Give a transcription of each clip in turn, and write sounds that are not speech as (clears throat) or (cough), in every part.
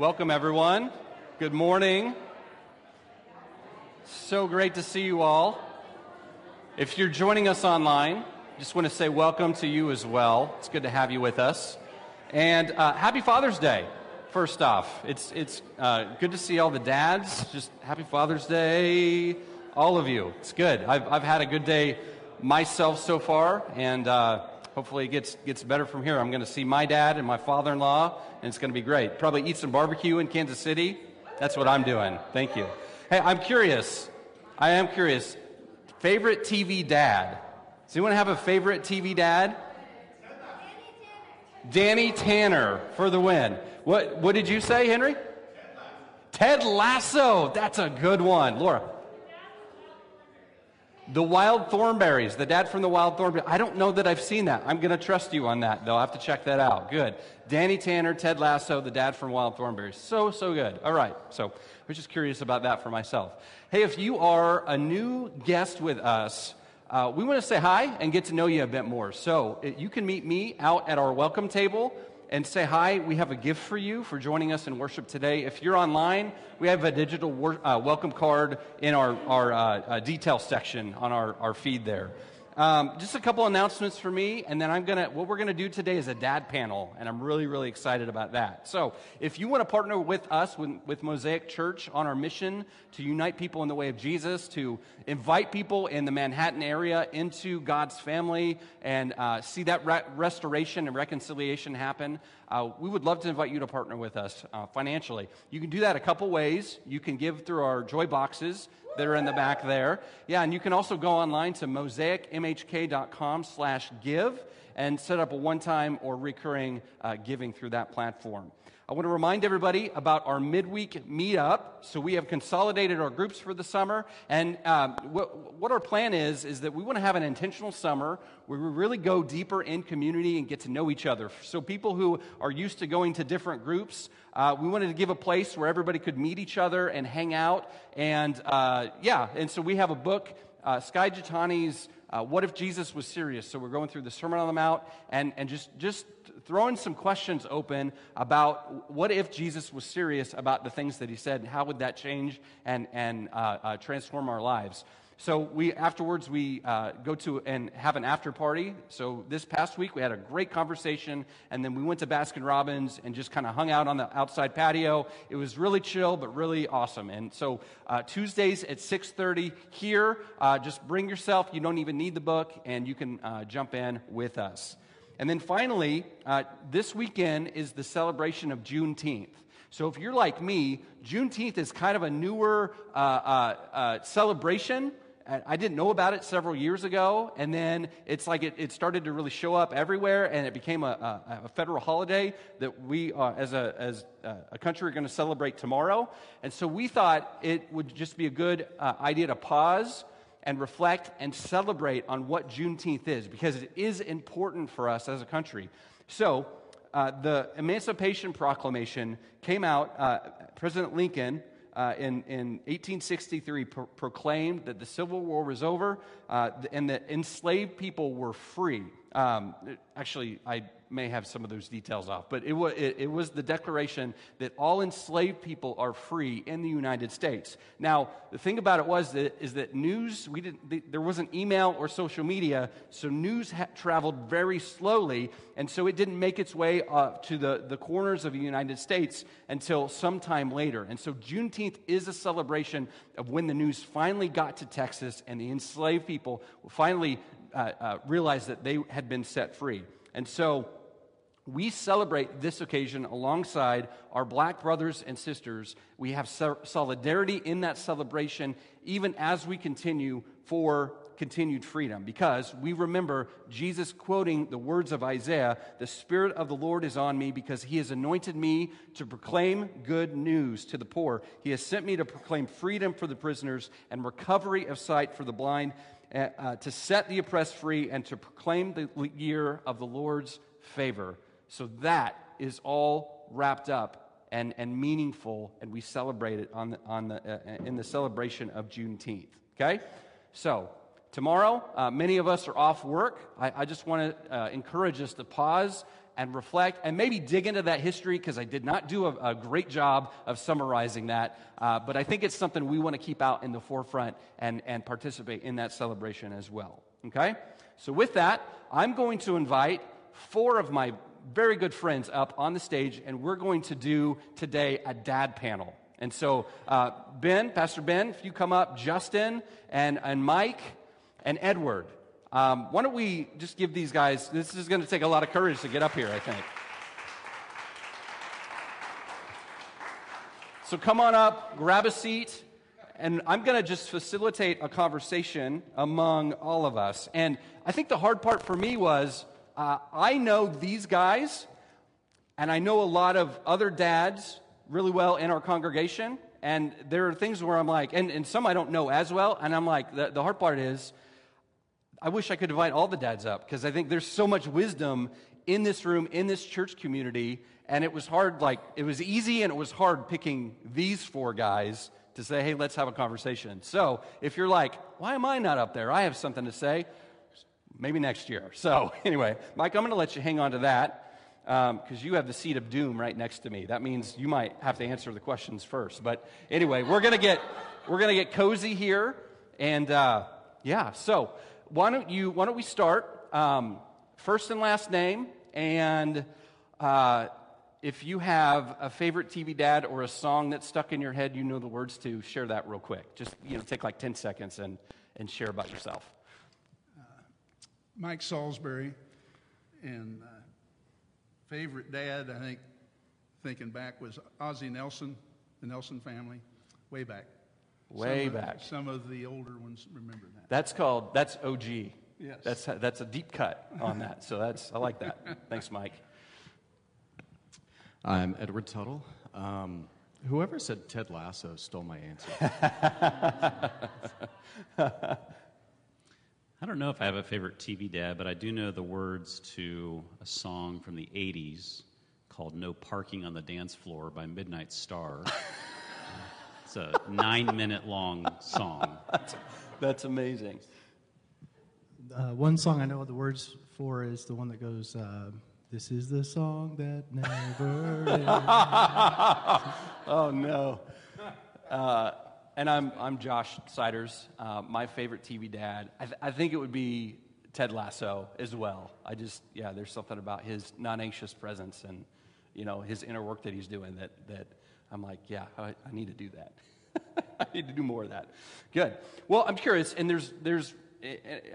Welcome, everyone. Good morning. So great to see you all. If you're joining us online, just want to say welcome to you as well. It's good to have you with us. And uh, happy Father's Day, first off. It's, it's uh, good to see all the dads. Just happy Father's Day, all of you. It's good. I've, I've had a good day myself so far, and uh, hopefully it gets, gets better from here. I'm going to see my dad and my father in law, and it's going to be great. Probably eat some barbecue in Kansas City. That's what I'm doing. Thank you. Hey, I'm curious. I am curious. Favorite TV dad? Does anyone have a favorite TV dad? Danny Tanner for the win. What, what did you say, Henry? Ted Lasso. That's a good one. Laura. The Wild Thornberrys, the dad from the Wild Thornberrys. I don't know that I've seen that. I'm going to trust you on that, though. I have to check that out. Good. Danny Tanner, Ted Lasso, the dad from Wild Thornberrys. So, so good. All right. So, I was just curious about that for myself. Hey, if you are a new guest with us, uh, we want to say hi and get to know you a bit more. So, you can meet me out at our welcome table and say hi. We have a gift for you for joining us in worship today. If you're online, we have a digital wor- uh, welcome card in our, our uh, uh, detail section on our, our feed there. Um, just a couple announcements for me, and then I'm gonna. What we're gonna do today is a dad panel, and I'm really, really excited about that. So, if you want to partner with us with, with Mosaic Church on our mission to unite people in the way of Jesus, to invite people in the Manhattan area into God's family, and uh, see that re- restoration and reconciliation happen, uh, we would love to invite you to partner with us uh, financially. You can do that a couple ways. You can give through our joy boxes that are in the back there. Yeah, and you can also go online to mosaicmhk.com slash give and set up a one-time or recurring uh, giving through that platform. I want to remind everybody about our midweek meetup. So we have consolidated our groups for the summer, and um, what, what, our plan is is that we want to have an intentional summer where we really go deeper in community and get to know each other. So people who are used to going to different groups, uh, we wanted to give a place where everybody could meet each other and hang out, and uh, yeah, and so we have a book, uh, Skye Jethani's uh, what if Jesus was serious? So we're going through the Sermon on the Mount and, and just, just throwing some questions open about what if Jesus was serious about the things that he said? and How would that change and, and uh, uh, transform our lives? So we afterwards we uh, go to and have an after party. So this past week we had a great conversation, and then we went to Baskin Robbins and just kind of hung out on the outside patio. It was really chill, but really awesome. And so uh, Tuesdays at 6:30 here, uh, just bring yourself. You don't even need the book, and you can uh, jump in with us. And then finally, uh, this weekend is the celebration of Juneteenth. So if you're like me, Juneteenth is kind of a newer uh, celebration. I didn't know about it several years ago, and then it's like it, it started to really show up everywhere, and it became a, a, a federal holiday that we, uh, as, a, as a country, are going to celebrate tomorrow. And so we thought it would just be a good uh, idea to pause and reflect and celebrate on what Juneteenth is, because it is important for us as a country. So, uh, the Emancipation Proclamation came out, uh, President Lincoln uh, in, in 1863 pro- proclaimed that the Civil War was over uh, and that enslaved people were free. Um, actually, I may have some of those details off, but it was, it, it, was the declaration that all enslaved people are free in the United States. Now, the thing about it was that, is that news, we didn't, there wasn't email or social media, so news ha- traveled very slowly, and so it didn't make its way uh, to the, the corners of the United States until sometime later. And so Juneteenth is a celebration of when the news finally got to Texas and the enslaved people finally uh, uh, realized that they had been set free. And so we celebrate this occasion alongside our black brothers and sisters. We have solidarity in that celebration, even as we continue for continued freedom, because we remember Jesus quoting the words of Isaiah The Spirit of the Lord is on me because he has anointed me to proclaim good news to the poor. He has sent me to proclaim freedom for the prisoners and recovery of sight for the blind, uh, uh to set the oppressed free, and to proclaim the year of the Lord's favor. So that is all wrapped up and, and meaningful, and we celebrate it on the, on the, uh, in the celebration of Juneteenth. Okay? So, tomorrow, uh, many of us are off work. I, I just want to uh, encourage us to pause and reflect and maybe dig into that history because I did not do a, a, great job of summarizing that. Uh, but I think it's something we want to keep out in the forefront and, and participate in that celebration as well. Okay? So, with that, I'm going to invite four of my very good friends up on the stage, and we're going to do today a dad panel. And so, uh, Ben, Pastor Ben, if you come up, Justin, and, and Mike, and Edward. Um, why don't we just give these guys, this is going to take a lot of courage to get up here, I think. So come on up, grab a seat, and I'm going to just facilitate a conversation among all of us. And I think the hard part for me was uh, I know these guys, and I know a lot of other dads really well in our congregation. And there are things where I'm like, and, and some I don't know as well. And I'm like, the, the hard part is, I wish I could invite all the dads up because I think there's so much wisdom in this room, in this church community. And it was hard, like, it was easy and it was hard picking these four guys to say, hey, let's have a conversation. So if you're like, why am I not up there? I have something to say. Maybe next year. (laughs) So anyway, Mike, I'm going to let you hang on to that because um, you have the seat of doom right next to me. That means you might have to answer the questions first. But anyway, we're going to get we're going to get cozy here, and uh, yeah. So why don't you, why don't we start? Um, first and last name, and uh, if you have a favorite TV dad or a song that's stuck in your head, you know the words to, share that real quick. Just, you know, take like 10 seconds and, and share about yourself. Mike Salsbury, and uh, favorite dad, I think, thinking back, was Ozzie Nelson, the Nelson family, way back. Way some back. Of, some of the older ones remember that. That's called, that's OG. Yes. That's, that's a deep cut on that. So that's, I like that. Thanks, Mike. I'm Edward Tuttle. Um, whoever said Ted Lasso stole my answer. (laughs) I don't know if I have a favorite TV dad, but I do know the words to a song from the 80s called No Parking on the Dance Floor by Midnight Star. (laughs) It's a nine minute long song. That's, that's amazing. Uh, one song I know the words for is the one that goes, uh, This is the song that never (laughs) ends. oh, no. Uh, and I'm, I'm Josh Siders, uh, my favorite TV dad. I, th- I think it would be Ted Lasso as well. I just, yeah, there's something about his non anxious presence and, you know, his inner work that he's doing that, that I'm like, yeah, I, I need to do that. (laughs) I need to do more of that. Good. Well, I'm curious, and there's, there's,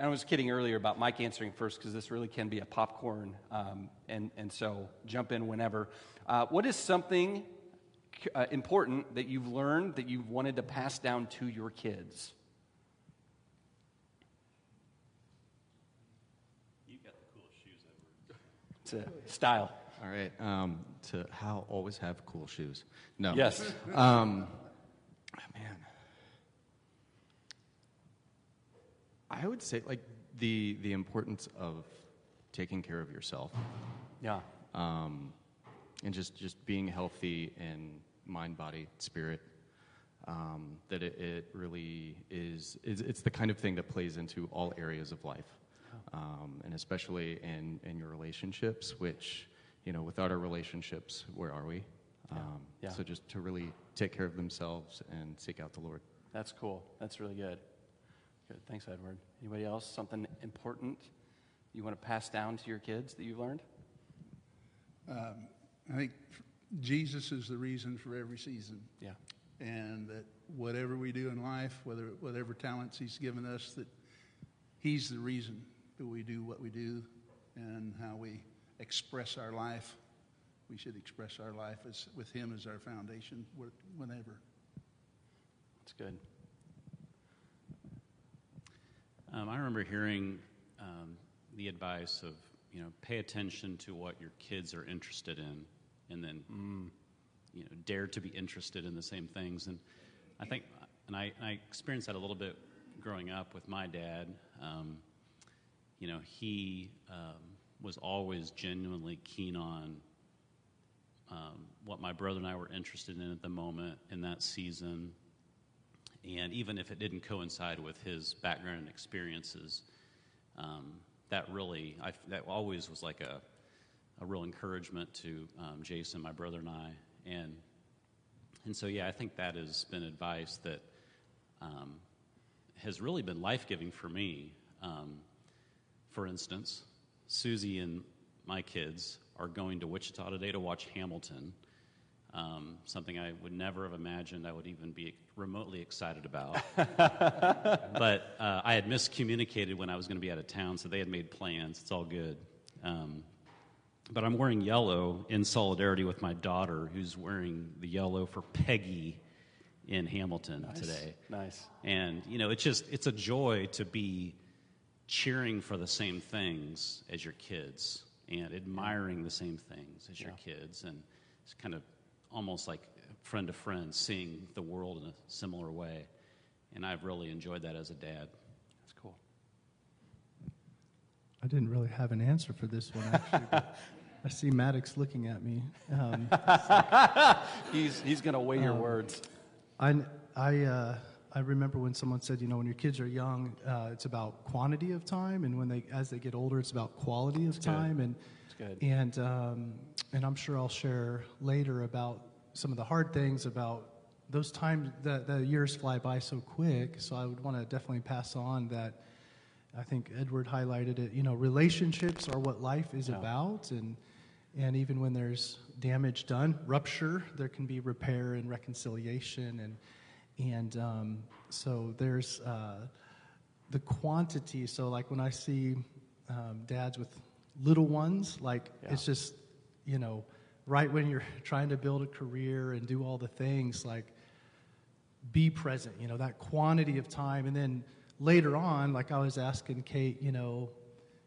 I was kidding earlier about Mike answering first because this really can be a popcorn, um, and, and so jump in whenever. Uh, what is something uh, important that you've learned that you've wanted to pass down to your kids? You got the coolest shoes ever. It's a style. All right. Um, to how always have cool shoes. No. Yes. (laughs) Um, man. I would say like the the importance of taking care of yourself. Yeah. Um, and just just being healthy in mind, body, spirit. Um, that it, it really is, is, it's the kind of thing that plays into all areas of life. Um, and especially in, in your relationships, which you know, without our relationships, where are we? Um, yeah. So just to really take care of themselves and seek out the Lord. That's cool. That's really good. Good. Thanks, Edward. Anybody else? Something important you want to pass down to your kids that you've learned? Um, I think Jesus is the reason for every season. Yeah. And that whatever we do in life, whether whatever talents He's given us, that He's the reason that we do what we do and how we express our life. We should express our life as, with Him as our foundation whenever. That's good. Um, I remember hearing um, the advice of, you know, pay attention to what your kids are interested in and then, mm. you know, dare to be interested in the same things. And I think, and I, I experienced that a little bit growing up with my dad. Um, you know, he um, was always genuinely keen on um, what my brother and I were interested in at the moment in that season. And even if it didn't coincide with his background and experiences, um, that really, I, that always was like a, a real encouragement to um, Jason, my brother, and I. And, and so, yeah, I think that has been advice that um, has really been life giving for me. Um, for instance, Susie and my kids are going to Wichita today to watch Hamilton, um, something I would never have imagined I would even be remotely excited about. (laughs) but uh, I had miscommunicated when I was going to be out of town, so they had made plans. It's all good. Um, but I'm wearing yellow in solidarity with my daughter, who's wearing the yellow for Peggy in Hamilton Nice. today. Nice. And you know, it's just it's a joy to be cheering for the same things as your kids and admiring the same things as your kids and it's kind of almost like friend to friend seeing the world in a similar way. And I've really enjoyed that as a dad. That's cool. I didn't really have an answer for this one, actually. I see Maddox looking at me. Um, (laughs) He's, he's going to weigh your words. I, I, uh, I remember when someone said, you know, when your kids are young, uh, it's about quantity of time, and when they, as they get older, it's about quality of time. And good. and um, and I'm sure I'll share later about some of the hard things about those times. The, the years fly by so quick. So I would want to definitely pass on that. I think Edward highlighted it. You know, relationships are what life is about, and and even when there's damage done, rupture, there can be repair and reconciliation, and and um, so there's uh, the quantity. So like when I see um, dads with little ones, like it's just you know, right when you're (laughs) trying to build a career and do all the things, like be present, you know, that quantity of time. And then later on, like I was asking Kate, you know,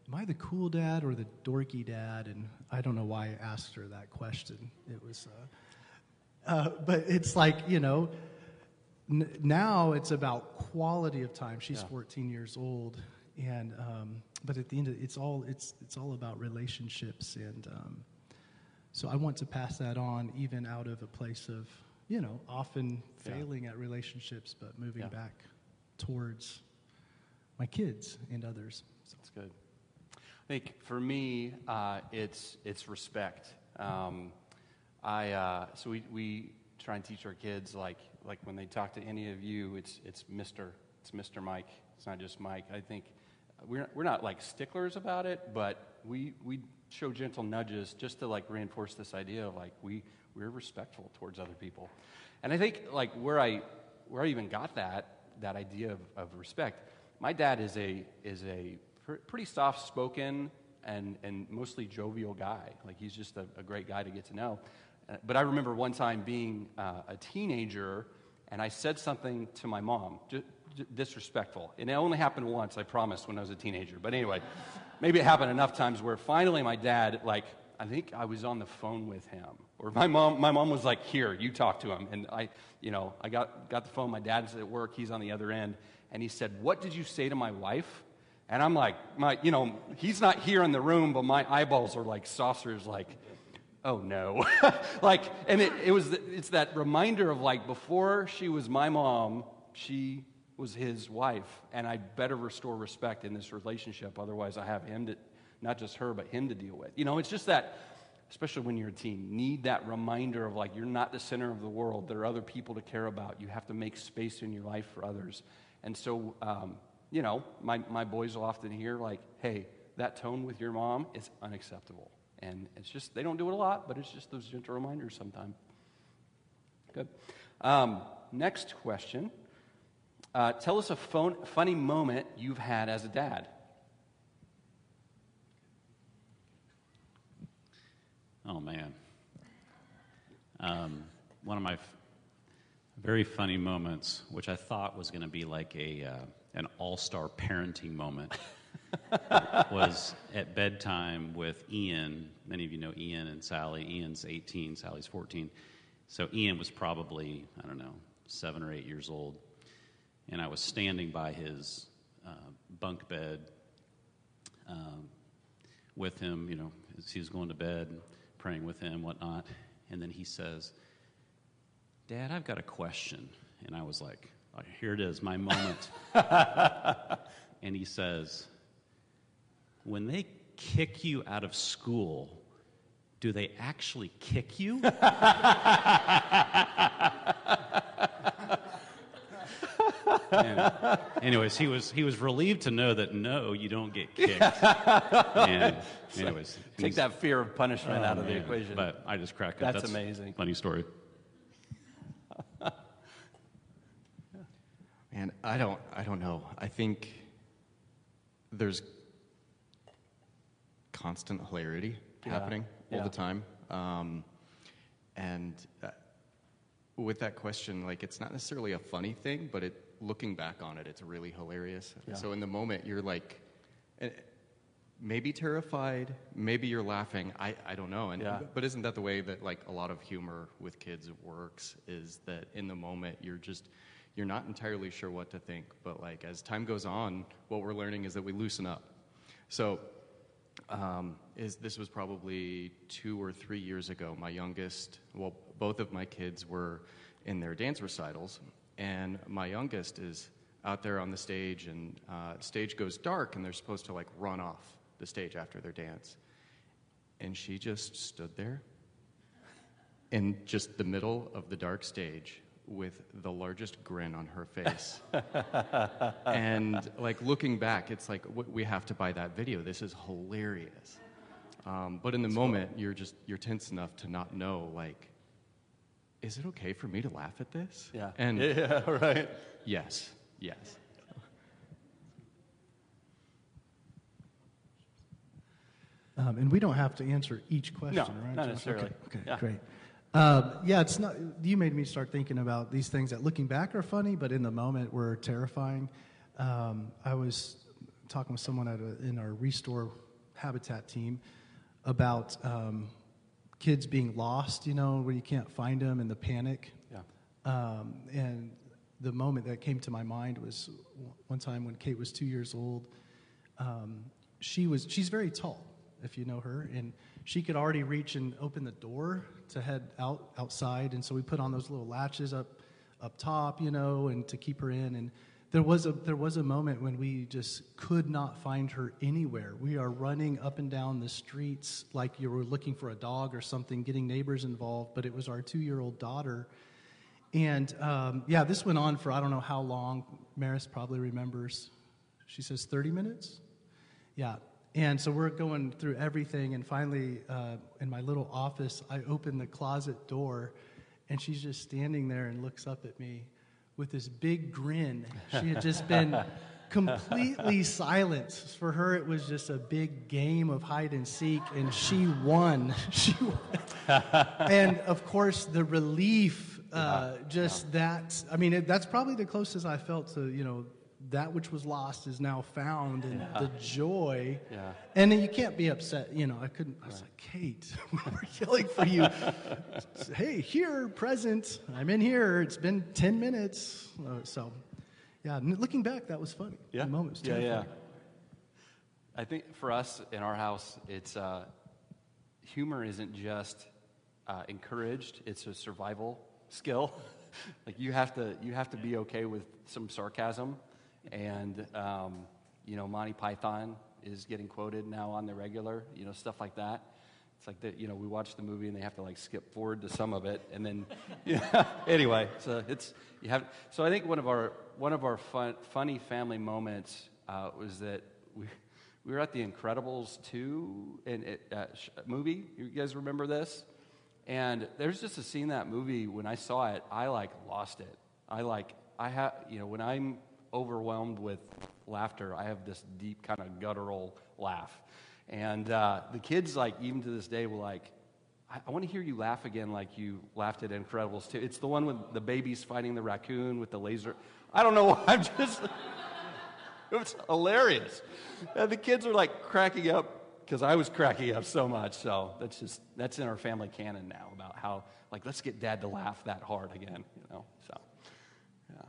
am I the cool dad or the dorky dad? And I don't know why I asked her that question. It was, uh, uh, but it's like, you know, n- now it's about quality of time. She's 14 years old. And, um, but at the end of it's all, it's, it's all about relationships. And, um, so I want to pass that on even out of a place of, you know, often failing at relationships, but moving Yeah. back towards my kids and others. So. That's good. I think for me, uh, it's it's respect. Um, I uh, so we, we try and teach our kids like like when they talk to any of you, it's it's Mister, it's Mister Mike. It's not just Mike. I think we're we're not like sticklers about it, but we we show gentle nudges just to like reinforce this idea of like we we're respectful towards other people, and I think like where I where I even got that that idea of, of respect. My dad is a is a pr- pretty soft spoken and and mostly jovial guy. Like he's just a, a great guy to get to know. Uh, but I remember one time being uh, a teenager, and I said something to my mom, ju- ju- disrespectful. And it only happened once, I promise, when I was a teenager. But anyway, maybe it happened enough times where finally my dad, like, I think I was on the phone with him, or my mom. My mom was like, "Here, you talk to him." And I, you know, I got got the phone. My dad's at work; he's on the other end, and he said, "What did you say to my wife?" And I'm like, my, you know, he's not here in the room, but my eyeballs are like saucers, like, oh no, (laughs) like, and it, it was it's that reminder of like before she was my mom, she was his wife, and I better restore respect in this relationship. Otherwise, I have him to, not just her, but him to deal with. You know, it's just that, especially when you're a teen, need that reminder of like you're not the center of the world. There are other people to care about. You have to make space in your life for others. And so, um, you know, my, my boys will often hear like, hey, that tone with your mom is unacceptable. And it's just, they don't do it a lot, but it's just those gentle reminders sometimes. Good. Um, next question. Uh, tell us a phone, funny moment you've had as a dad. Oh man. Um, one of my very funny moments, which I thought was going to be like a uh, an all star parenting moment, (laughs) was at bedtime with Ian. Many of you know Ian and Sally. Ian's 18, Sally's 14. So Ian was probably I don't know seven or eight years old, and I was standing by his uh, bunk bed um, with him, you know, as he was going to bed, praying with him, whatnot. And then he says, Dad, I've got a question. And I was like, oh, here it is, my moment. (laughs) and he says, When they kick you out of school, Do they actually kick you? (laughs) And anyways, he was he was relieved to know that no, you don't get kicked. (laughs) and anyways, Take that fear of punishment oh, out of the equation. But I just crack up. That's amazing. Funny story. And I don't, I don't know. I think there's constant hilarity Yeah, happening all yeah. the time. Um, and uh, with that question, like it's not necessarily a funny thing, but it, looking back on it, it's really hilarious. Yeah. So in the moment, you're like, eh, maybe terrified, maybe you're laughing. I, I don't know. And but isn't that the way that like a lot of humor with kids works? Is that in the moment you're just you're not entirely sure what to think, but like as time goes on, what we're learning is that we loosen up. So um, is this was probably two or three years ago. My youngest, well, both of my kids were in their dance recitals, and my youngest is out there on the stage, and uh, stage goes dark, and they're supposed to like run off the stage after their dance, and she just stood there in just the middle of the dark stage with the largest grin on her face. (laughs) and like looking back, it's like w- we have to buy that video. This is hilarious. Um, but in the moment, you're just you're tense enough to not know like, is it okay for me to laugh at this? yeah. And (laughs) yeah, right. yes, yes. Um, and we don't have to answer each question, No, right? not necessarily. Okay, okay, Yeah. great. Um, yeah, it's not. You made me start thinking about these things that, looking back, are funny, but in the moment were terrifying. Um, I was talking with someone at a, in our Restore Habitat team about um, kids being lost. You know, where you can't find them, and the panic. Yeah. Um, and the moment that came to my mind was one time when Kate was two years old. Um, she was she's very tall, if you know her, and she could already reach and open the door to head out outside. And so we put on those little latches up up top, you know, and to keep her in. And there was a there was a moment when we just could not find her anywhere. We are running up and down the streets like you were looking for a dog or something, getting neighbors involved. But it was our two year old daughter. And um, yeah, this went on for I don't know how long. Maris probably remembers. She says 30 minutes? Yeah. And so we're going through everything. And finally, uh, in my little office, I open the closet door, and she's just standing there and looks up at me with this big grin. She had just been (laughs) completely silent. For her, it was just a big game of hide and seek, and she won. (laughs) She won. and of course, the relief, uh, just that. I mean, it, that's probably the closest I felt to, you know, that which was lost is now found, and the joy. Yeah. And then you can't be upset. You know, I couldn't. I was like, Kate, (laughs) we're yelling for you. (laughs) hey, here, present. I'm in here. It's been ten minutes. Uh, so, yeah. Looking back, that was funny. Yeah. The moment was yeah, yeah. I think for us in our house, it's uh, humor isn't just uh, encouraged; it's a survival skill. (laughs) like you have to, you have to be okay with some sarcasm, and um, you know, Monty Python is getting quoted now on the regular. You know, stuff like that. It's like that. You know, we watch the movie and they have to like skip forward to some of it, and then, (laughs) yeah. Anyway, so it's you have. So I think one of our one of our fun, funny family moments uh, was that we we were at the Incredibles 2 in, it, uh, movie. You guys remember this? And there's just a scene in that movie when I saw it, I like lost it. I like I have you know when I'm overwhelmed with laughter, I have this deep kind of guttural laugh. And uh, the kids like even to this day were like, I, I want to hear you laugh again like you laughed at Incredibles 2. It's the one with the babies fighting the raccoon with the laser. I don't know why (laughs) I'm just. It was hilarious. And the kids are like cracking up because I was cracking up so much. So that's just that's in our family canon now about how like let's get dad to laugh that hard again. You know. So yeah.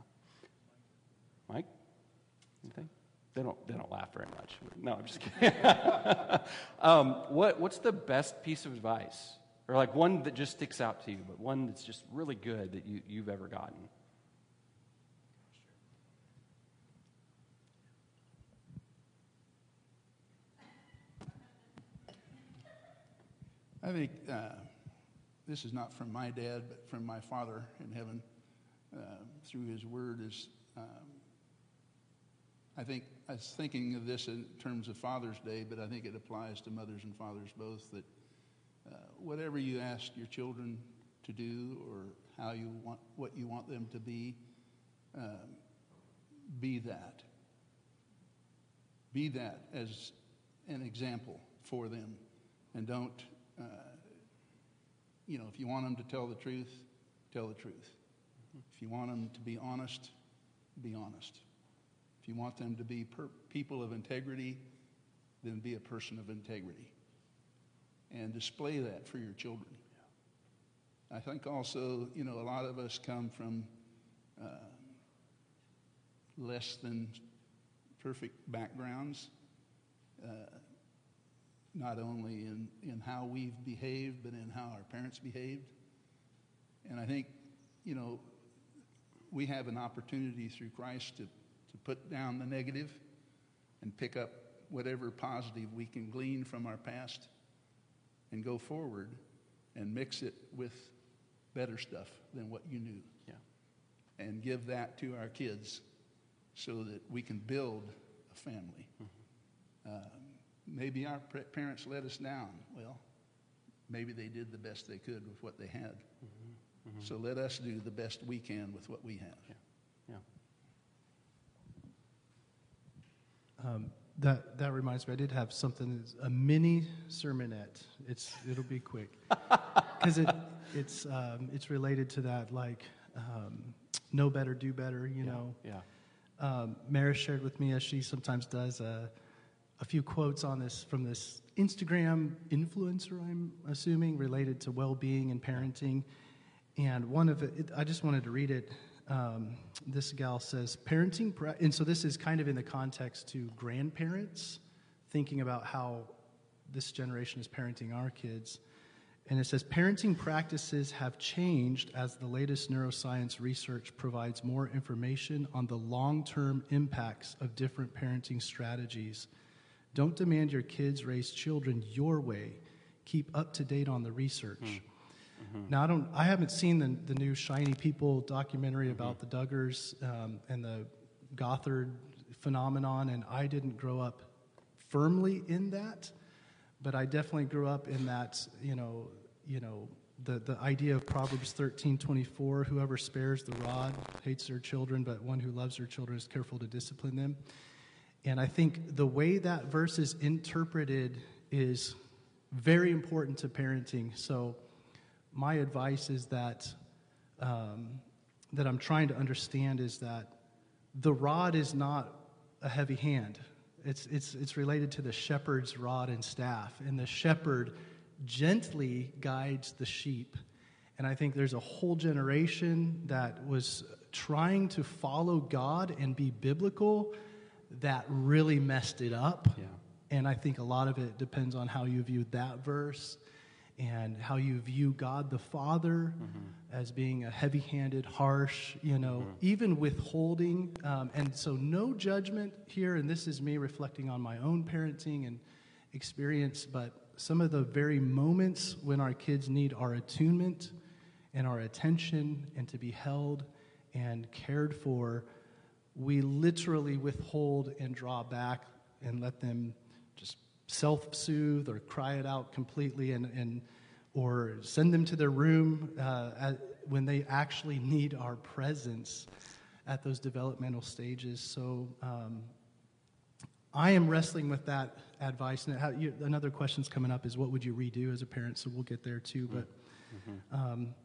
Mike, anything? They don't they don't laugh very much. No, I'm just kidding. (laughs) um, what what's the best piece of advice? Or like one that just sticks out to you, but one that's just really good that you, you've ever gotten. I, think uh, this is not from my dad, but from my father in heaven uh, through his word. Is um, I think I was thinking of this in terms of Father's Day, but I think it applies to mothers and fathers both. That uh, whatever you ask your children to do, or how you want what you want them to be, uh, be that. Be that as an example for them, and don't. Uh, you know, if you want them to tell the truth, tell the truth. If you want them to be honest, be honest. You want them to be per- people of integrity, then be a person of integrity. And display that for your children. I think also, you know, a lot of us come from uh, less than perfect backgrounds, uh, not only in, in how we've behaved, but in how our parents behaved. And I think, you know, we have an opportunity through Christ to, to put down the negative and pick up whatever positive we can glean from our past and go forward and mix it with better stuff than what you knew. Yeah. And give that to our kids so that we can build a family. Mm-hmm. Um, maybe our parents let us down. Well, maybe they did the best they could with what they had. Mm-hmm. Mm-hmm. So let us do the best we can with what we have. Yeah. yeah. Um, that that reminds me. I did have something. A mini sermonette. It's it'll be quick (laughs) because it it's um, it's related to that like um, know better, do better. You yeah. know. Yeah. Um, Maris shared with me, as she sometimes does, uh, a few quotes on this from this Instagram influencer, I'm assuming, related to well-being and parenting. And one of it, it I just wanted to read it. Um, this gal says, parenting, and so this is kind of in the context to grandparents, thinking about how this generation is parenting our kids. And it says, parenting practices have changed as the latest neuroscience research provides more information on the long term impacts of different parenting strategies. Don't demand your kids raise children your way. Keep up to date on the research. Mm-hmm. Now, I, don't, I haven't seen the, the new Shiny People documentary mm-hmm. about the Duggars um, and the Gothard phenomenon, and I didn't grow up firmly in that but I definitely grew up in that, you know, you know, the, the idea of Proverbs 13, 24, whoever spares the rod hates their children, but one who loves their children is careful to discipline them. And I think the way that verse is interpreted is very important to parenting. So my advice is that um, that I'm trying to understand is that the rod is not a heavy hand. It's, it's, it's related to the shepherd's rod and staff. And the shepherd gently guides the sheep. And I think there's a whole generation that was trying to follow God and be biblical that really messed it up. Yeah. And I think a lot of it depends on how you view that verse and how you view God the Father mm-hmm. as being a heavy handed, harsh, you know, mm-hmm. even withholding. Um, and so, no judgment here. And this is me reflecting on my own parenting and experience. But some of the very moments when our kids need our attunement and our attention and to be held and cared for, we literally withhold and draw back and let them self-soothe or cry it out completely and, and or send them to their room uh, at, when they actually need our presence at those developmental stages. So um, I am wrestling with that advice. And how, you, another question's coming up is what would you redo as a parent? So we'll get there too. But mm-hmm. um,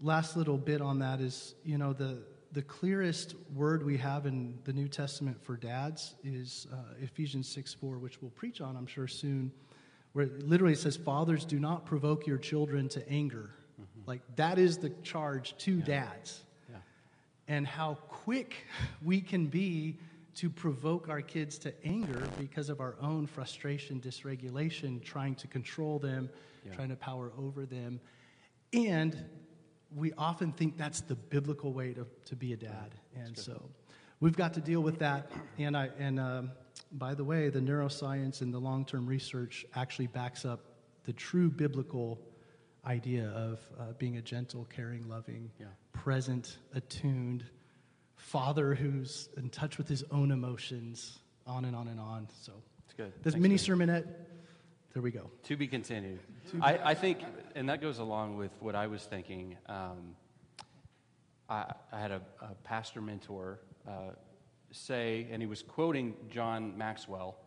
last little bit on that is, you know, the the clearest word we have in the New Testament for dads is uh, Ephesians 6 4, which we'll preach on, I'm sure, soon, where it literally says, Fathers, do not provoke your children to anger. Mm-hmm. Like, that is the charge to yeah. dads. Yeah. And how quick (laughs) we can be to provoke our kids to anger because of our own frustration, dysregulation, trying to control them, yeah. trying to power over them. And we often think that's the biblical way to, to be a dad. And so we've got to deal with that. And, I, and um, by the way, the neuroscience and the long term research actually backs up the true biblical idea of uh, being a gentle, caring, loving, Yeah. present, attuned father who's in touch with his own emotions, on and on and on. So, It's good. this Thanks, mini sermonette, there we go. To be continued. I, I think, and that goes along with what I was thinking. Um, I, I had a, a pastor mentor uh, say, and he was quoting John Maxwell,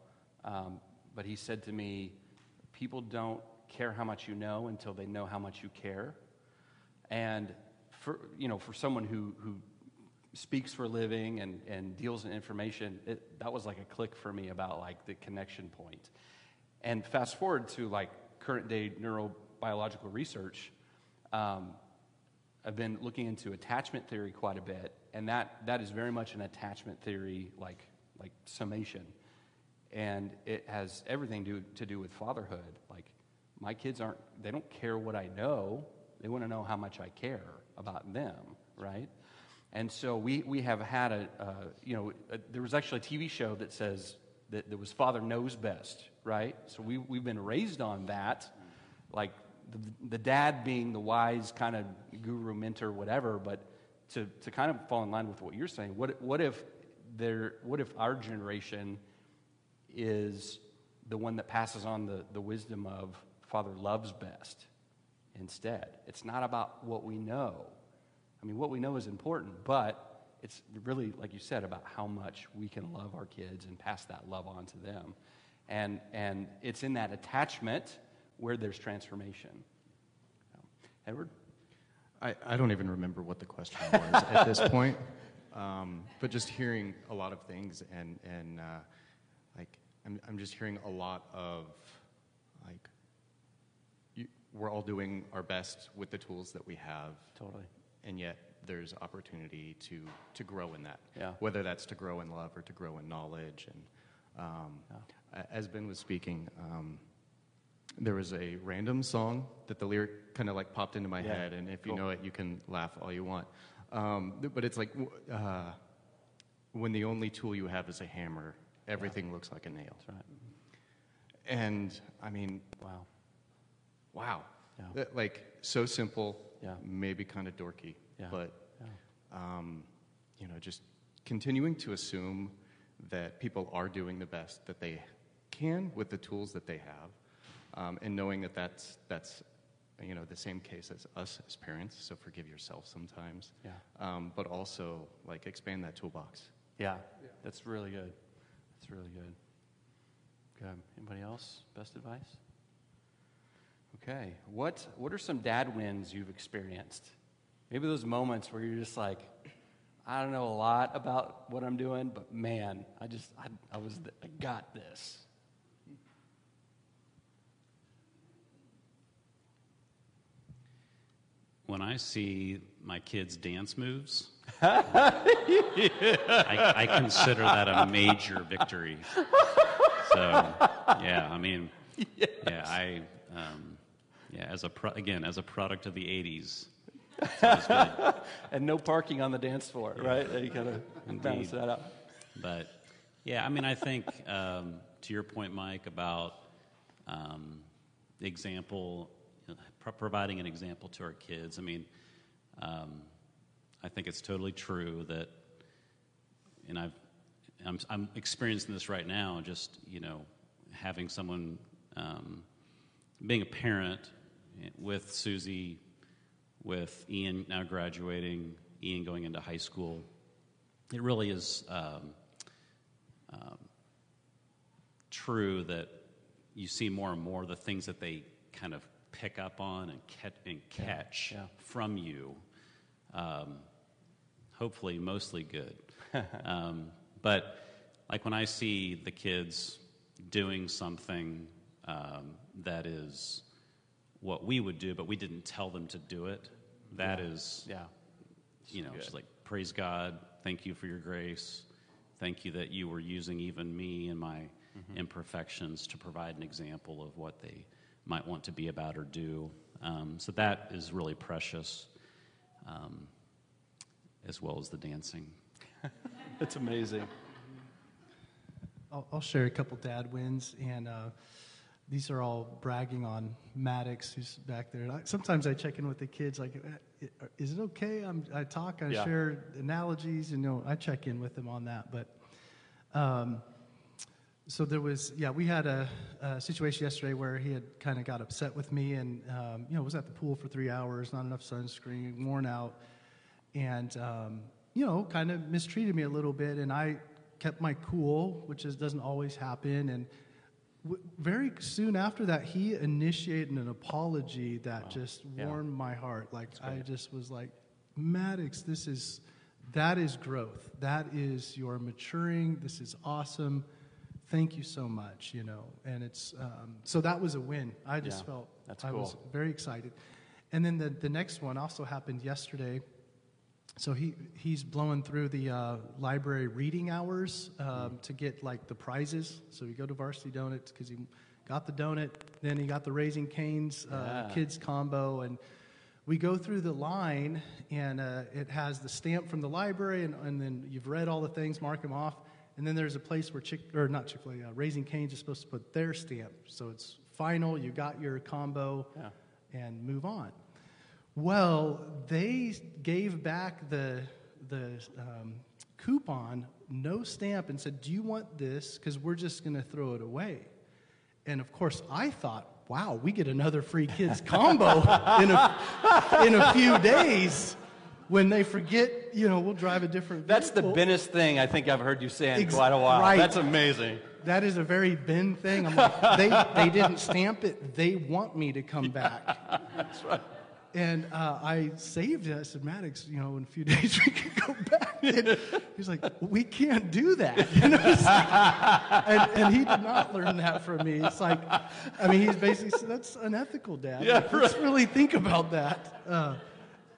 um, but he said to me, People don't care how much you know until they know how much you care. And for, you know, for someone who, who speaks for a living and, and deals in information, it, that was like a click for me about like the connection point. And fast forward to like current day neurobiological research, um, I've been looking into attachment theory quite a bit, and that, that is very much an attachment theory like, like summation. And it has everything to, to do with fatherhood. Like, my kids aren't, they don't care what I know, they want to know how much I care about them, right? And so we, we have had a, uh, you know, a, there was actually a TV show that says that there was Father Knows Best, right? So we, we've been raised on that, like the, the dad being the wise kind of guru, mentor, whatever, but to, to kind of fall in line with what you're saying, what, what, if there, what if our generation is the one that passes on the, the wisdom of Father loves best instead? It's not about what we know. I mean, what we know is important, but it's really, like you said, about how much we can love our kids and pass that love on to them. And, and it's in that attachment where there's transformation. Edward? I, I don't even remember what the question was at this (laughs) point. Um, but just hearing a lot of things and, and uh, like, I'm, I'm just hearing a lot of, like, you, we're all doing our best with the tools that we have. Totally. And yet there's opportunity to, to grow in that. Yeah. Whether that's to grow in love or to grow in knowledge. And um, a- as Ben was speaking, um, there was a random song that the lyric kind of like popped into my Yeah. head, and if you know it, you can laugh all you want. Um, but it's like uh, when the only tool you have is a hammer, everything looks like a nail. That's right. And I mean, Wow. wow, Yeah. Like so simple, Yeah. maybe kind of dorky, Yeah. but Yeah. um, you know, just continuing to assume that people are doing the best that they can with the tools that they have, um, and knowing that that's that's you know the same case as us as parents. So forgive yourself sometimes, Yeah. um, but also like expand that toolbox. Yeah, that's really good. That's really good. Good. Anybody else? Best advice? Okay. What What are some dad wins you've experienced? Maybe those moments where you're just like, I don't know a lot about what I'm doing, but man, I just I, I was I got this. When I see my kids' dance moves, (laughs) I, I consider that a major victory. So, yeah, I mean, (laughs) yeah, I, um, yeah, as a pro- again as a product of the '80s, sounds good. (laughs) And no parking on the dance floor, right? You kind of balance that out. But yeah, I mean, I think um, to your point, Mike, about um, the example, you know, pro- providing an example to our kids. I mean, um, I think it's totally true that, and I've, I'm, I'm experiencing this right now. Just you know, having someone, um, being a parent with Susie, with Ian now graduating, Ian going into high school it really is um, um, true that you see more and more the things that they kind of pick up on and, catch, and catch yeah. from you. Um, hopefully, mostly good. (laughs) um, but like when I see the kids doing something um, that is what we would do, but we didn't tell them to do it, That is Yeah. you know, just like praise God, thank you for your grace, thank you that you were using even me and my imperfections to provide an example of what they might want to be about or do. Um, so that is really precious, um, as well as the dancing. (laughs) It's amazing. I'll, I'll share a couple dad wins. And uh, these are all bragging on Maddox, who's back there. And I, sometimes I check in with the kids, like, "Uh, is it okay? I'm, I talk, I Yeah. share analogies, and you know, I check in with them on that. But um, so there was, yeah, we had a, a situation yesterday where he had kind of got upset with me, and um, you know, was at the pool for three hours, not enough sunscreen, worn out, and um, you know, kind of mistreated me a little bit, and I kept my cool, which is, doesn't always happen, and very soon after that, he initiated an apology that just Yeah. warmed my heart. Like I just was like, Maddox, this is that is growth. That is your maturing. This is awesome. Thank you so much. You know, and it's um, so that was a win. I just Yeah, felt that's I was very excited. And then the the next one also happened yesterday. So he he's blowing through the uh, library reading hours um, to get like the prizes. So we go to Varsity Donuts because he got the donut, then he got the Raising Cane's uh, Yeah. kids combo, and we go through the line, and uh, it has the stamp from the library, and, and then you've read all the things, mark them off, and then there's a place where Chick or not Chick Fil A, uh, Raising Cane's is supposed to put their stamp. So it's final. You got your combo, Yeah. and move on. Well, they gave back the the um, coupon, no stamp, and said, "Do you want this? Because we're just going to throw it away." And of course, I thought, "Wow, we get another free kids (laughs) combo in a in a few days." When they forget, you know, we'll drive a different. That's the vehicle. Bennis thing I think I've heard you say in Ex- quite a while. right. That's amazing. That is a very Ben thing. I'm like, they, they didn't stamp it. They want me to come back. (laughs) That's right. And uh, I saved it. I said, Maddox, you know, in a few (laughs) days we can go back. And he's like, we can't do that. (laughs) You know, and, and he did not learn that from me. It's like, I mean, he's basically said, that's unethical, Dad. Yeah, Like, Let's really think about that. Uh,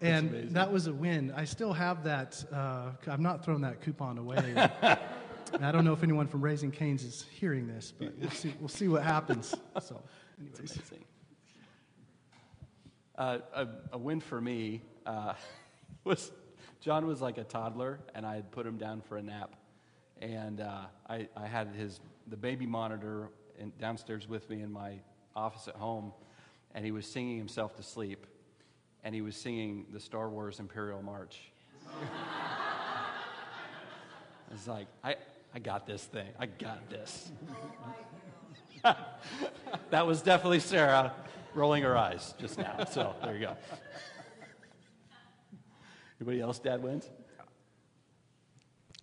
and that was a win. I still have that. Uh, I'm not throwing that coupon away. (laughs) I don't know if anyone from Raising Cane's is hearing this, but we'll see, we'll see what happens. So, anyways. Uh, a, a win for me uh, (laughs) was John was like a toddler, and I had put him down for a nap, and uh, I, I had his the baby monitor in, downstairs with me in my office at home, and he was singing himself to sleep, and he was singing the Star Wars Imperial March. (laughs) It's like I I got this thing. I got this. (laughs) that was definitely Sarah rolling her eyes just now. So there you go. Anybody else, Dad wins?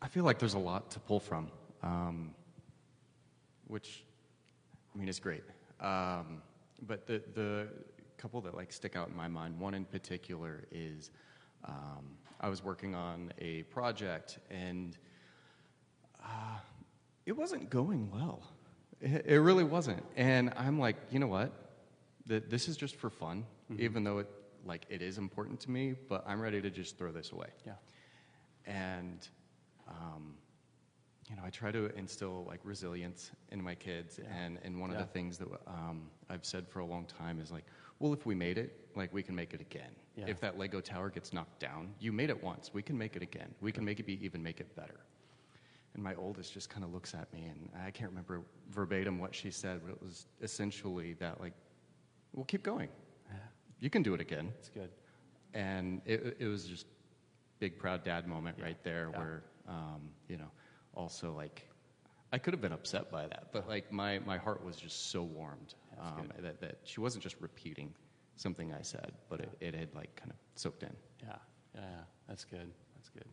I feel like there's a lot to pull from, um, which, I mean, is great. Um, but the, the couple that like stick out in my mind, one in particular is um, I was working on a project and uh, it wasn't going well. It, it really wasn't. And I'm like, you know what? Th- this is just for fun, even though it like it is important to me. But I'm ready to just throw this away. Yeah. and um, you know i try to instill like resilience in my kids and, and one of the things that um, i've said for a long time is like well if we made it like we can make it again. Yeah. if that lego tower gets knocked down you made it once we can make it again. We can make it be even make it better. And my oldest just kind of looks at me and i can't remember verbatim what she said but it was essentially that like we'll keep going you can do it again It's good. and it, it was just big proud dad moment right there Yeah. where um, you know also like i could have been upset by that but like my, my heart was just so warmed um, that, that she wasn't just repeating something i said but it, it had like kind of soaked in Yeah. Yeah. yeah. That's good. That's good.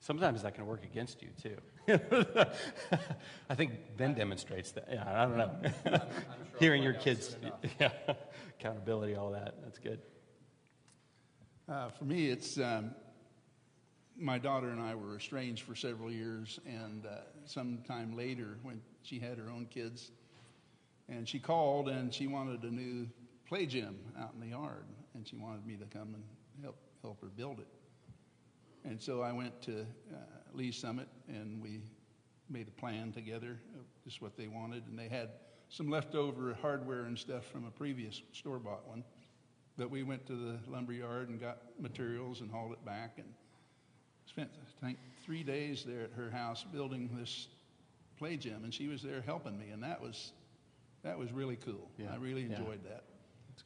Sometimes that can work against you too. (laughs) I think Ben demonstrates that. Yeah, I don't know. (laughs) Hearing your kids, (laughs) yeah, accountability, all that. That's good. Uh, for me, it's um, my daughter and I were estranged for several years, and uh, sometime later, when she had her own kids, and she called and she wanted a new play gym out in the yard, and she wanted me to come and help help her build it. And so I went to uh, Lee Summit, and we made a plan together of just what they wanted, and they had some leftover hardware and stuff from a previous store bought one. But we went to the lumber yard and got materials and hauled it back and spent, I think, three days there at her house building this play gym. And she was there helping me. And that was, that was really cool. Yeah, I really yeah. enjoyed that.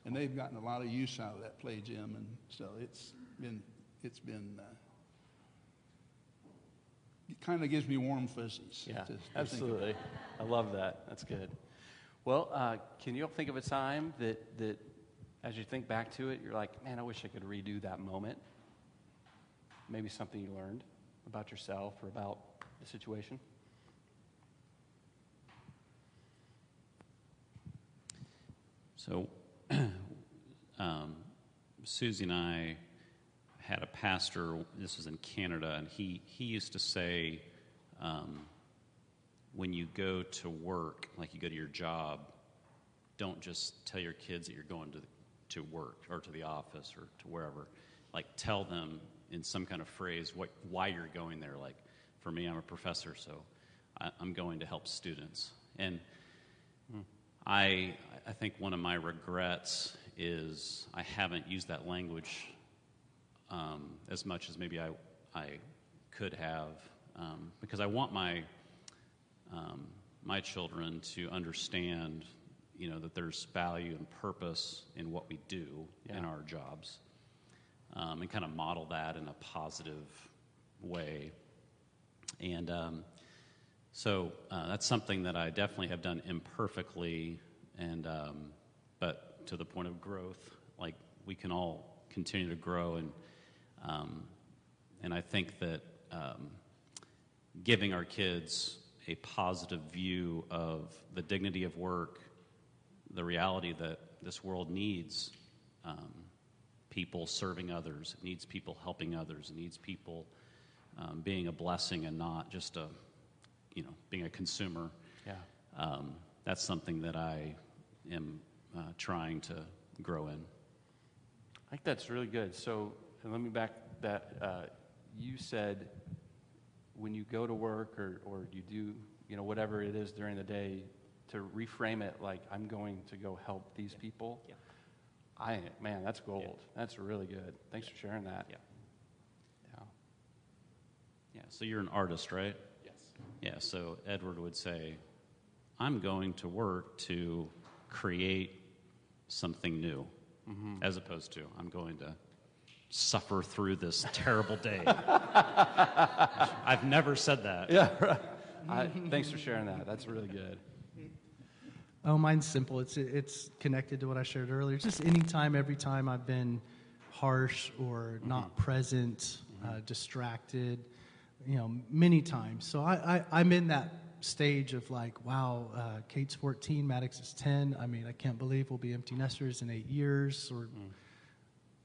And they've gotten a lot of use out of that play gym, and so it's been, it's been, uh, kind of gives me warm fuzzies. Yeah, to- to absolutely. I love that. That's good. Well, uh, can you all think of a time that, that as you think back to it, you're like, man, I wish I could redo that moment? Maybe something you learned about yourself or about the situation? So, (clears throat) um, Susie and I had a pastor. This was in Canada, and he he used to say, um, when you go to work, like you go to your job, don't just tell your kids that you're going to to work or to the office or to wherever. Like tell them in some kind of phrase what why you're going there. Like for me, I'm a professor, so I, I'm going to help students and. I, I think one of my regrets is I haven't used that language um, as much as maybe I, I could have, um, because I want my, um, my children to understand, you know, that there's value and purpose in what we do in our jobs, um, and kind of model that in a positive way. And um, so uh, that's something that I definitely have done imperfectly, and um, but to the point of growth, like we can all continue to grow, and um, and I think that um, giving our kids a positive view of the dignity of work, the reality that this world needs um, people serving others, it needs people helping others, it needs people um, being a blessing and not just a, you know, being a consumer. Yeah. Um, that's something that I am uh, trying to grow in. I think that's really good. So and let me back that. Uh, you said when you go to work or, or you do, you know, whatever it is during the day, to reframe it like I'm going to go help these people. Yeah. I man, that's gold. That's really good. Thanks for sharing that. Yeah. Yeah. Yeah. So you're an artist, right? Yes. Yeah. So Edward would say, "I'm going to work to create something new," as opposed to "I'm going to suffer through this terrible day." (laughs) I've never said that. Yeah. Right. I, thanks for sharing that. That's really good. Oh, mine's simple. It's it's connected to what I shared earlier. Just anytime, every time I've been harsh or not present, uh, distracted, you know, many times. So I, I I'm in that stage of like, wow, uh, Kate's 14, Maddox is 10. I mean, I can't believe we'll be empty nesters in eight years, or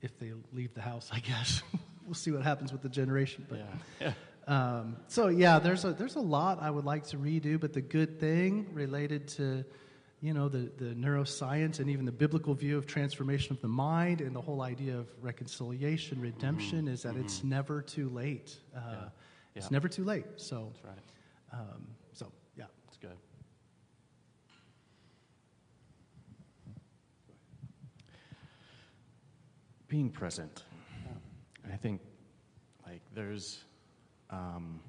if they leave the house, I guess. (laughs) we'll see what happens with the generation. But Yeah. (laughs) um, so yeah, there's a there's a lot I would like to redo, but the good thing related to you know the the neuroscience and even the biblical view of transformation of the mind and the whole idea of reconciliation, redemption is that it's never too late. Uh, It's Yeah. never too late. So That's right. um, so yeah. That's good. Being present. I think, like, there's, um,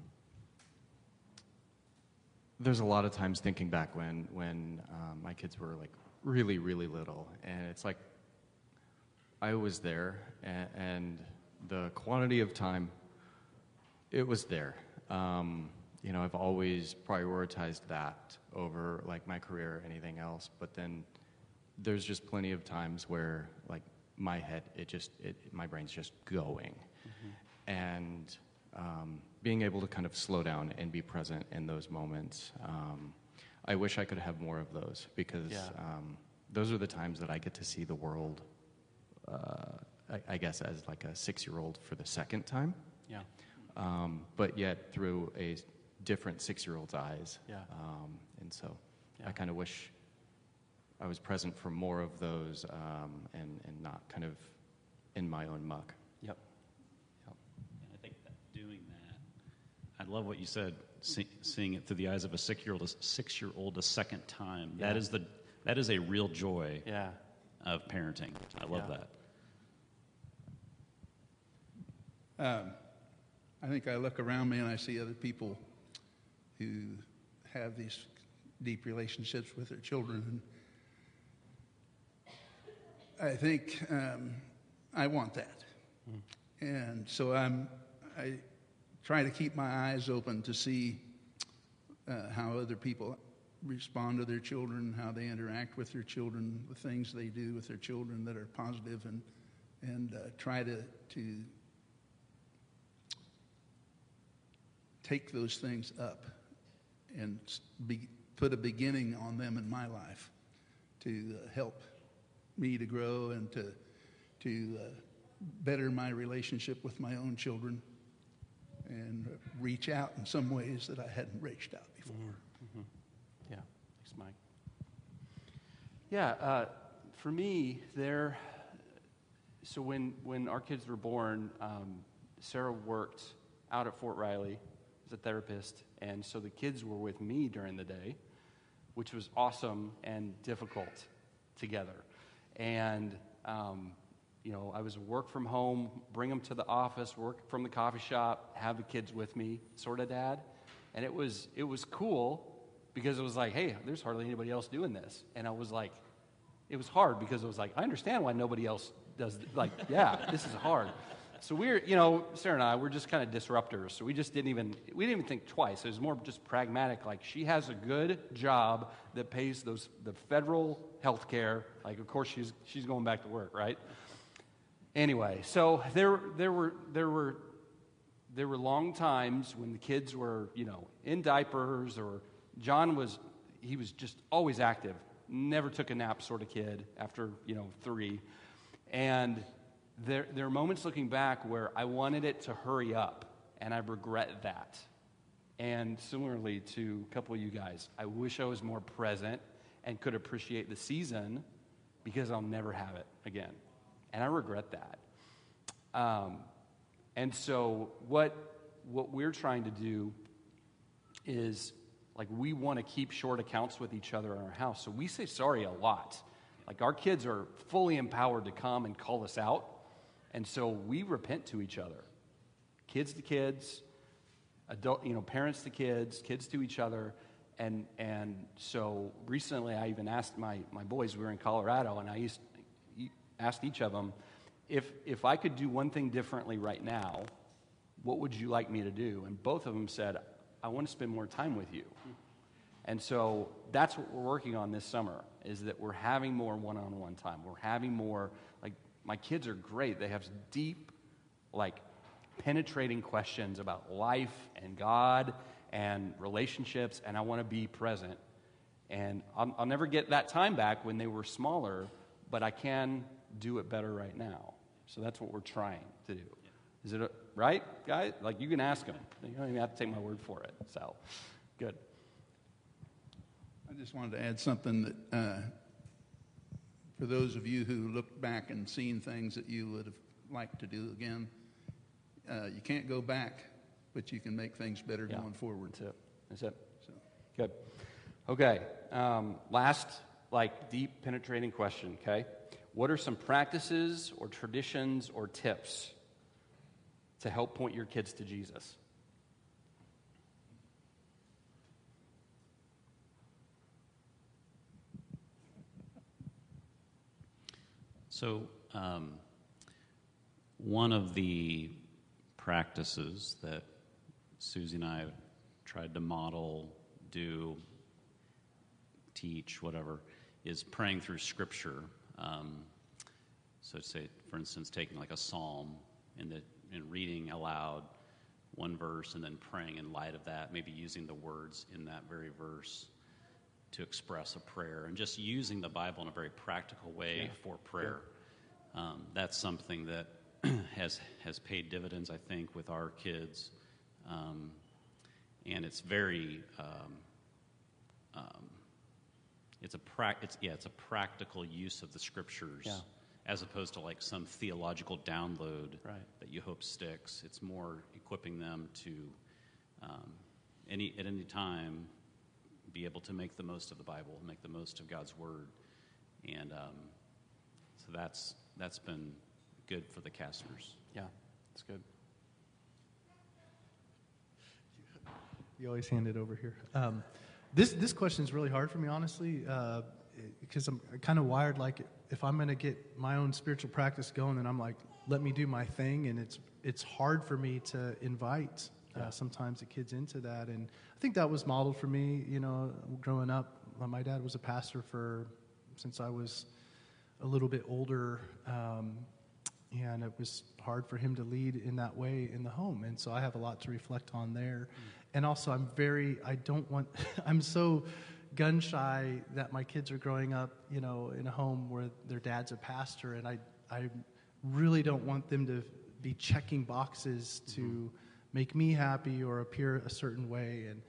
there's a lot of times thinking back when when um, my kids were like really really little, and it's like I was there, and, and the quantity of time, it was there. Um, you know, I've always prioritized that over like my career or anything else. But then there's just plenty of times where like my head, it just, it, my brain's just going, and um, being able to kind of slow down and be present in those moments. Um, I wish I could have more of those because Yeah. um, those are the times that I get to see the world. Uh, I, I guess as like a six-year-old for the second time Yeah. um, but yet through a different six-year-old's eyes. Yeah. Um, and so Yeah. I kind of wish I was present for more of those um, and, and not kind of in my own muck. Yep. Yep. And I think that doing that, I love what you said, see, seeing it through the eyes of a six-year-old, a six-year-old a second time. That Yeah. is the that is a real joy Yeah. of parenting. I love Yeah. that. Um, I think I look around me and I see other people who have these deep relationships with their children. I think um, I want that. And so I'm, I try to keep my eyes open to see uh, how other people respond to their children, how they interact with their children, the things they do with their children that are positive, and and uh, try to to take those things up and be, put a beginning on them in my life to uh, help me to grow and to to uh, better my relationship with my own children and reach out in some ways that I hadn't reached out before. Mm-hmm. Yeah, thanks, Mike. Yeah, uh, for me, there. So when when our kids were born, um, Sarah worked out at Fort Riley as a therapist, and so the kids were with me during the day, which was awesome and difficult together. And um, you know, I was work from home, bring them to the office, work from the coffee shop, have the kids with me, sort of dad. And it was it was cool because it was like, hey, there's hardly anybody else doing this. And I was like, it was hard because it was like, I understand why nobody else does like, yeah, this is hard. So we're, you know, Sarah and I, we're just kind of disruptors. So we just didn't even, we didn't even think twice. It was more just pragmatic. Like she has a good job that pays those the federal health care. Like, of course, she's she's going back to work, right? Anyway, so there there were there were there were long times when the kids were, you know, in diapers or John was he was just always active, never took a nap sort of kid after, you know, 3. And there there are moments looking back where I wanted it to hurry up and I regret that. And similarly to a couple of you guys, I wish I was more present and could appreciate the season because I'll never have it again. And I regret that. Um, and so, what, what we're trying to do is like we want to keep short accounts with each other in our house. So, we say sorry a lot. Like, our kids are fully empowered to come and call us out. And so, we repent to each other kids to kids, adult, you know, parents to kids, kids to each other. And, and so recently I even asked my, my boys, we were in Colorado, and I used, asked each of them, if, if I could do one thing differently right now, what would you like me to do? And both of them said, I want to spend more time with you. And so that's what we're working on this summer is that we're having more one-on-one time. We're having more like my kids are great. They have deep like penetrating questions about life and God and relationships and I want to be present. And I'll, I'll never get that time back when they were smaller, but I can do it better right now. So that's what we're trying to do. Is it a, right, guys? Like you can ask them. You don't even have to take my word for it. So, good. I just wanted to add something that, uh, for those of you who looked back and seen things that you would have liked to do again, uh, you can't go back, but you can make things better Yeah. going forward. That's it. That's it. So, Good. Okay. Um, last, like, deep penetrating question, okay? What are some practices or traditions or tips to help point your kids to Jesus? So, um, one of the practices that Susie and I tried to model, do, teach, whatever, is praying through Scripture. Um, so, say, for instance, taking like a psalm and, the, and reading aloud one verse and then praying in light of that, maybe using the words in that very verse to express a prayer and just using the Bible in a very practical way Yeah. for prayer. Um, that's something that (clears throat) has has paid dividends, I think, with our kids, um, and it's very um, um, it's a prac it's yeah it's a practical use of the scriptures Yeah. as opposed to like some theological download Right. that you hope sticks. It's more equipping them to um, any at any time be able to make the most of the Bible, make the most of God's Word, and um, so that's that's been good for the Kastners. Yeah, it's good. You always hand it over here. Um, This this question is really hard for me, honestly, uh, because I'm kind of wired like if I'm going to get my own spiritual practice going, then I'm like, let me do my thing, and it's it's hard for me to invite uh, sometimes the kids into that, and I think that was modeled for me. You know, growing up, my dad was a pastor for since I was a little bit older. Um, and it was hard for him to lead in that way in the home and so i have a lot to reflect on there mm. and also i'm very i don't want (laughs) i'm so gun shy that my kids are growing up you know in a home where their dad's a pastor and i i really don't want them to be checking boxes to mm-hmm. Make me happy or appear a certain way and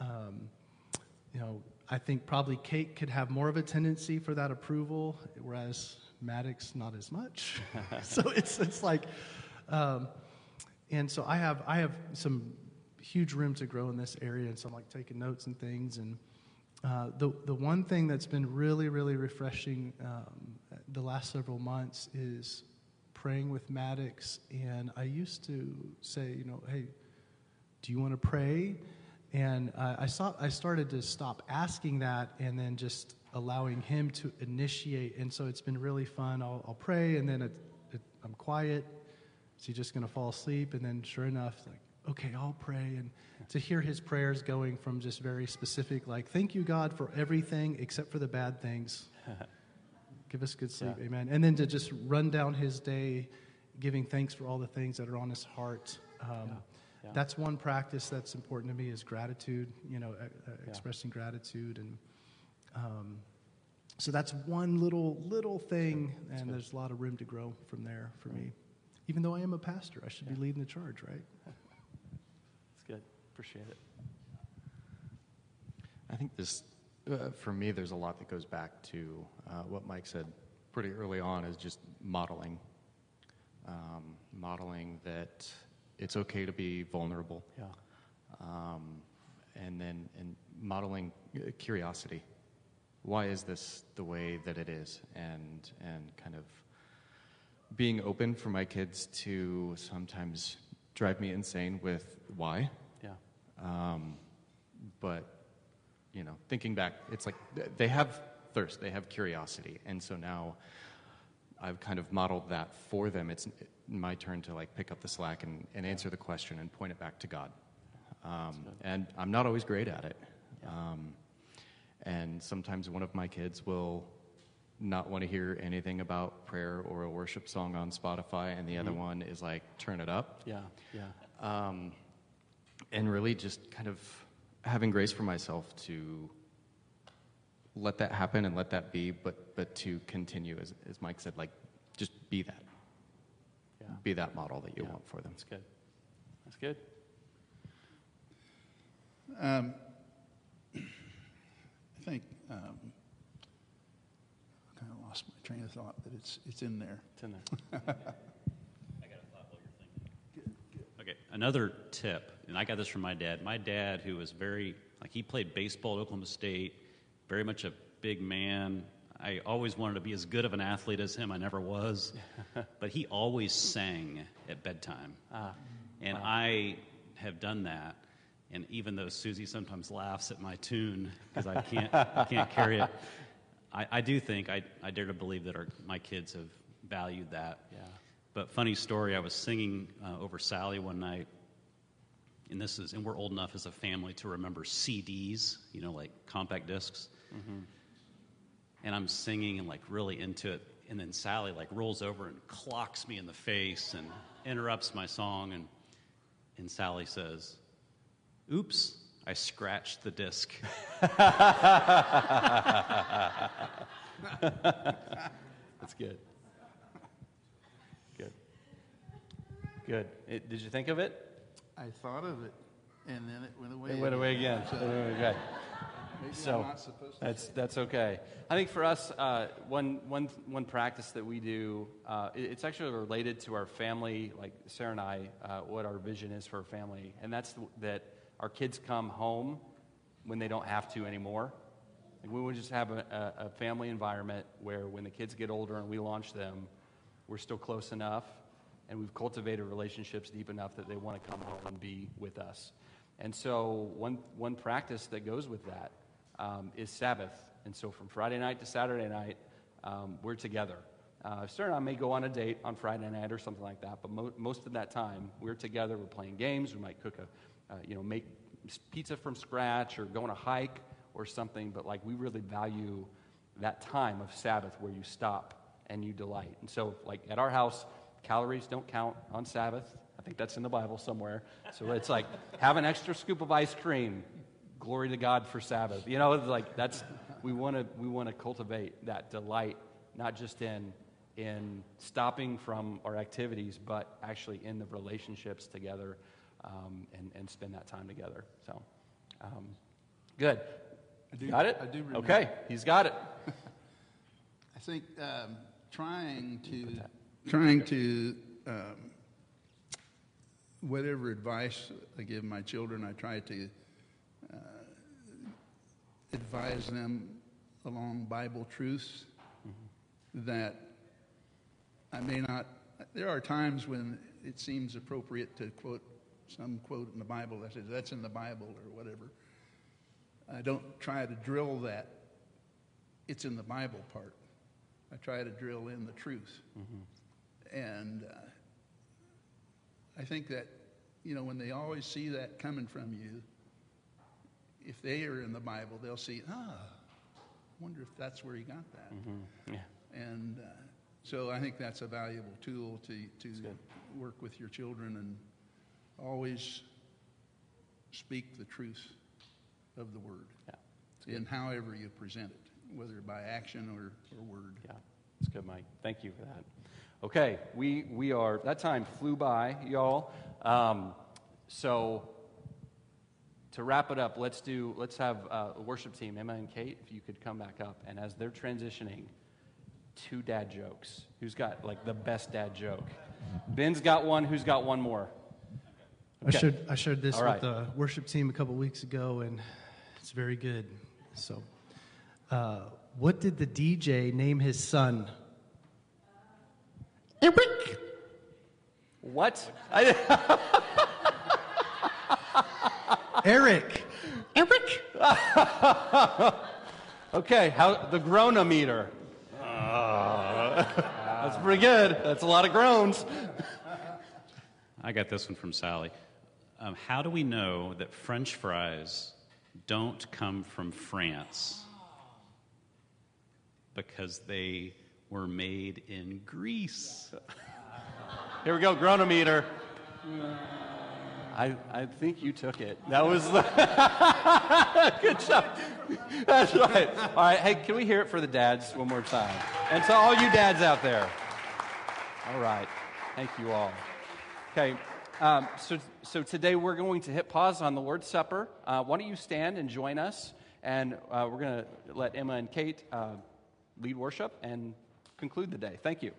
um, you know i think probably kate could have more of a tendency for that approval whereas Maddox, not as much. (laughs) so it's, it's like, um, and so I have, I have some huge room to grow in this area, and so I'm like taking notes and things. And uh, the, the one thing that's been really, really refreshing um, the last several months is praying with Maddox. And I used to say, you know, hey, do you want to pray? And uh, I, saw, I started to stop asking that and then just allowing Him to initiate. And so it's been really fun. I'll, I'll pray, and then it, it, I'm quiet. Is he just going to fall asleep? And then, sure enough, like, okay, I'll pray. And to hear his prayers going from just very specific, like, thank you, God, for everything except for the bad things. (laughs) Give us good sleep, yeah. amen. And then to just run down his day, giving thanks for all the things that are on his heart. Um, yeah. Yeah. That's one practice that's important to me is gratitude, you know, uh, expressing gratitude and um, so that's one little little thing, and there's a lot of room to grow from there for me. Even though I am a pastor, I should yeah. be leading the charge, right? (laughs) That's good. Appreciate it. I think this, uh, for me, there's a lot that goes back to uh, what Mike said pretty early on is just modeling. Um, modeling that it's okay to be vulnerable. Yeah. Um, and then and modeling uh, curiosity why is this the way that it is and and kind of being open for my kids to sometimes drive me insane with why yeah um, but you know thinking back it's like they have thirst they have curiosity and so now i've kind of modeled that for them it's my turn to like pick up the slack and, and answer the question and point it back to god um, and i'm not always great at it um, and sometimes one of my kids will not want to hear anything about prayer or a worship song on Spotify, and the mm-hmm. other one is like, turn it up. Yeah, yeah. Um, and really just kind of having grace for myself to let that happen and let that be, but, but to continue, as, as Mike said, like, just be that. Yeah. Be that model that you yeah. want for them. That's good. That's good. Um, I think um, I kind of lost my train of thought, but it's it's in there. It's in there. (laughs) I got a thought while you're thinking. Good, good. Okay, another tip, and I got this from my dad. My dad, who was very like he played baseball at Oklahoma State, very much a big man. I always wanted to be as good of an athlete as him. I never was, (laughs) but he always sang at bedtime, ah, and wow. I have done that and even though Susie sometimes laughs at my tune because I can't, I can't carry it, (laughs) I, I do think, I, I dare to believe that our, my kids have valued that. Yeah. But funny story, I was singing uh, over Sally one night, and this is, and we're old enough as a family to remember CDs, you know, like compact discs. Mm-hmm. And I'm singing and like really into it, and then Sally like rolls over and clocks me in the face and interrupts my song, and and Sally says, Oops, I scratched the disc. (laughs) (laughs) That's. Good. Good. It, did you think of it? I thought of it, and then it went away. It went away again. (laughs) So, okay. so that's that's okay. I think for us, uh, one one one practice that we do, uh, it, it's actually related to our family. Like Sarah and I, uh, what our vision is for our family, and that's that our kids come home when they don't have to anymore. Like we would just have a, a, family environment where when the kids get older and we launch them, we're still close enough and we've cultivated relationships deep enough that they want to come home and be with us. And so, one, one practice that goes with that um, is Sabbath. And so, from Friday night to Saturday night, um, we're together. Uh, I may go on a date on Friday night or something like that, but mo- most of that time we're together. We're playing games. We might cook a, uh, you know, make pizza from scratch or go on a hike or something. But like we really value that time of Sabbath where you stop and you delight. And so, like at our house, calories don't count on Sabbath. I think that's in the Bible somewhere. So it's like have an extra scoop of ice cream. Glory to God for Sabbath. You know, it's like that's we want to we want to cultivate that delight, not just in in stopping from our activities, but actually in the relationships together um, and, and spend that time together. So, um, good. I do- got it? I do remember. Okay, he's got it. (laughs) I think um, trying to trying to um, whatever advice I give my children, I try to uh, advise them along Bible truths that I may not. There are times when it seems appropriate to quote some quote in the Bible that says that's in the Bible or whatever. I don't try to drill that it's in the Bible part. I try to drill in the truth. And uh, I think that, you know, when they always see that coming from you, if they are in the Bible, they'll see, ah, I wonder if that's where he got that. Yeah. And uh, so I think that's a valuable tool to, to work with your children and always speak the truth of the word Yeah. in however you present it, whether by action or, or word. Yeah, it's good, Mike. Thank you for that. Okay, we, we are, that time flew by, y'all. Um, so to wrap it up, let's do, let's have uh, a worship team, Emma and Kate, if you could come back up. And as they're transitioning, two dad jokes. Who's got like the best dad joke? Ben's got one. Who's got one more? I Okay. shared I shared this right. with the worship team a couple weeks ago, and it's very good. So, uh, what did the DJ name his son? Eric. What? Eric. Eric. okay, how the groanometer. Uh, that's pretty good. That's a lot of groans. (laughs) I got this one from Sally. Um, how do we know that French fries don't come from France? Because they were made in Greece. (laughs) Here we go, groanometer. I, I think you took it. That was the (laughs) good job. That's right. All right. Hey, can we hear it for the dads one more time? And to all you dads out there. All right. Thank you all. Okay. Um, so, so today we're going to hit pause on the Lord's Supper. Uh, why don't you stand and join us? And uh, we're going to let Emma and Kate uh, lead worship and conclude the day. Thank you.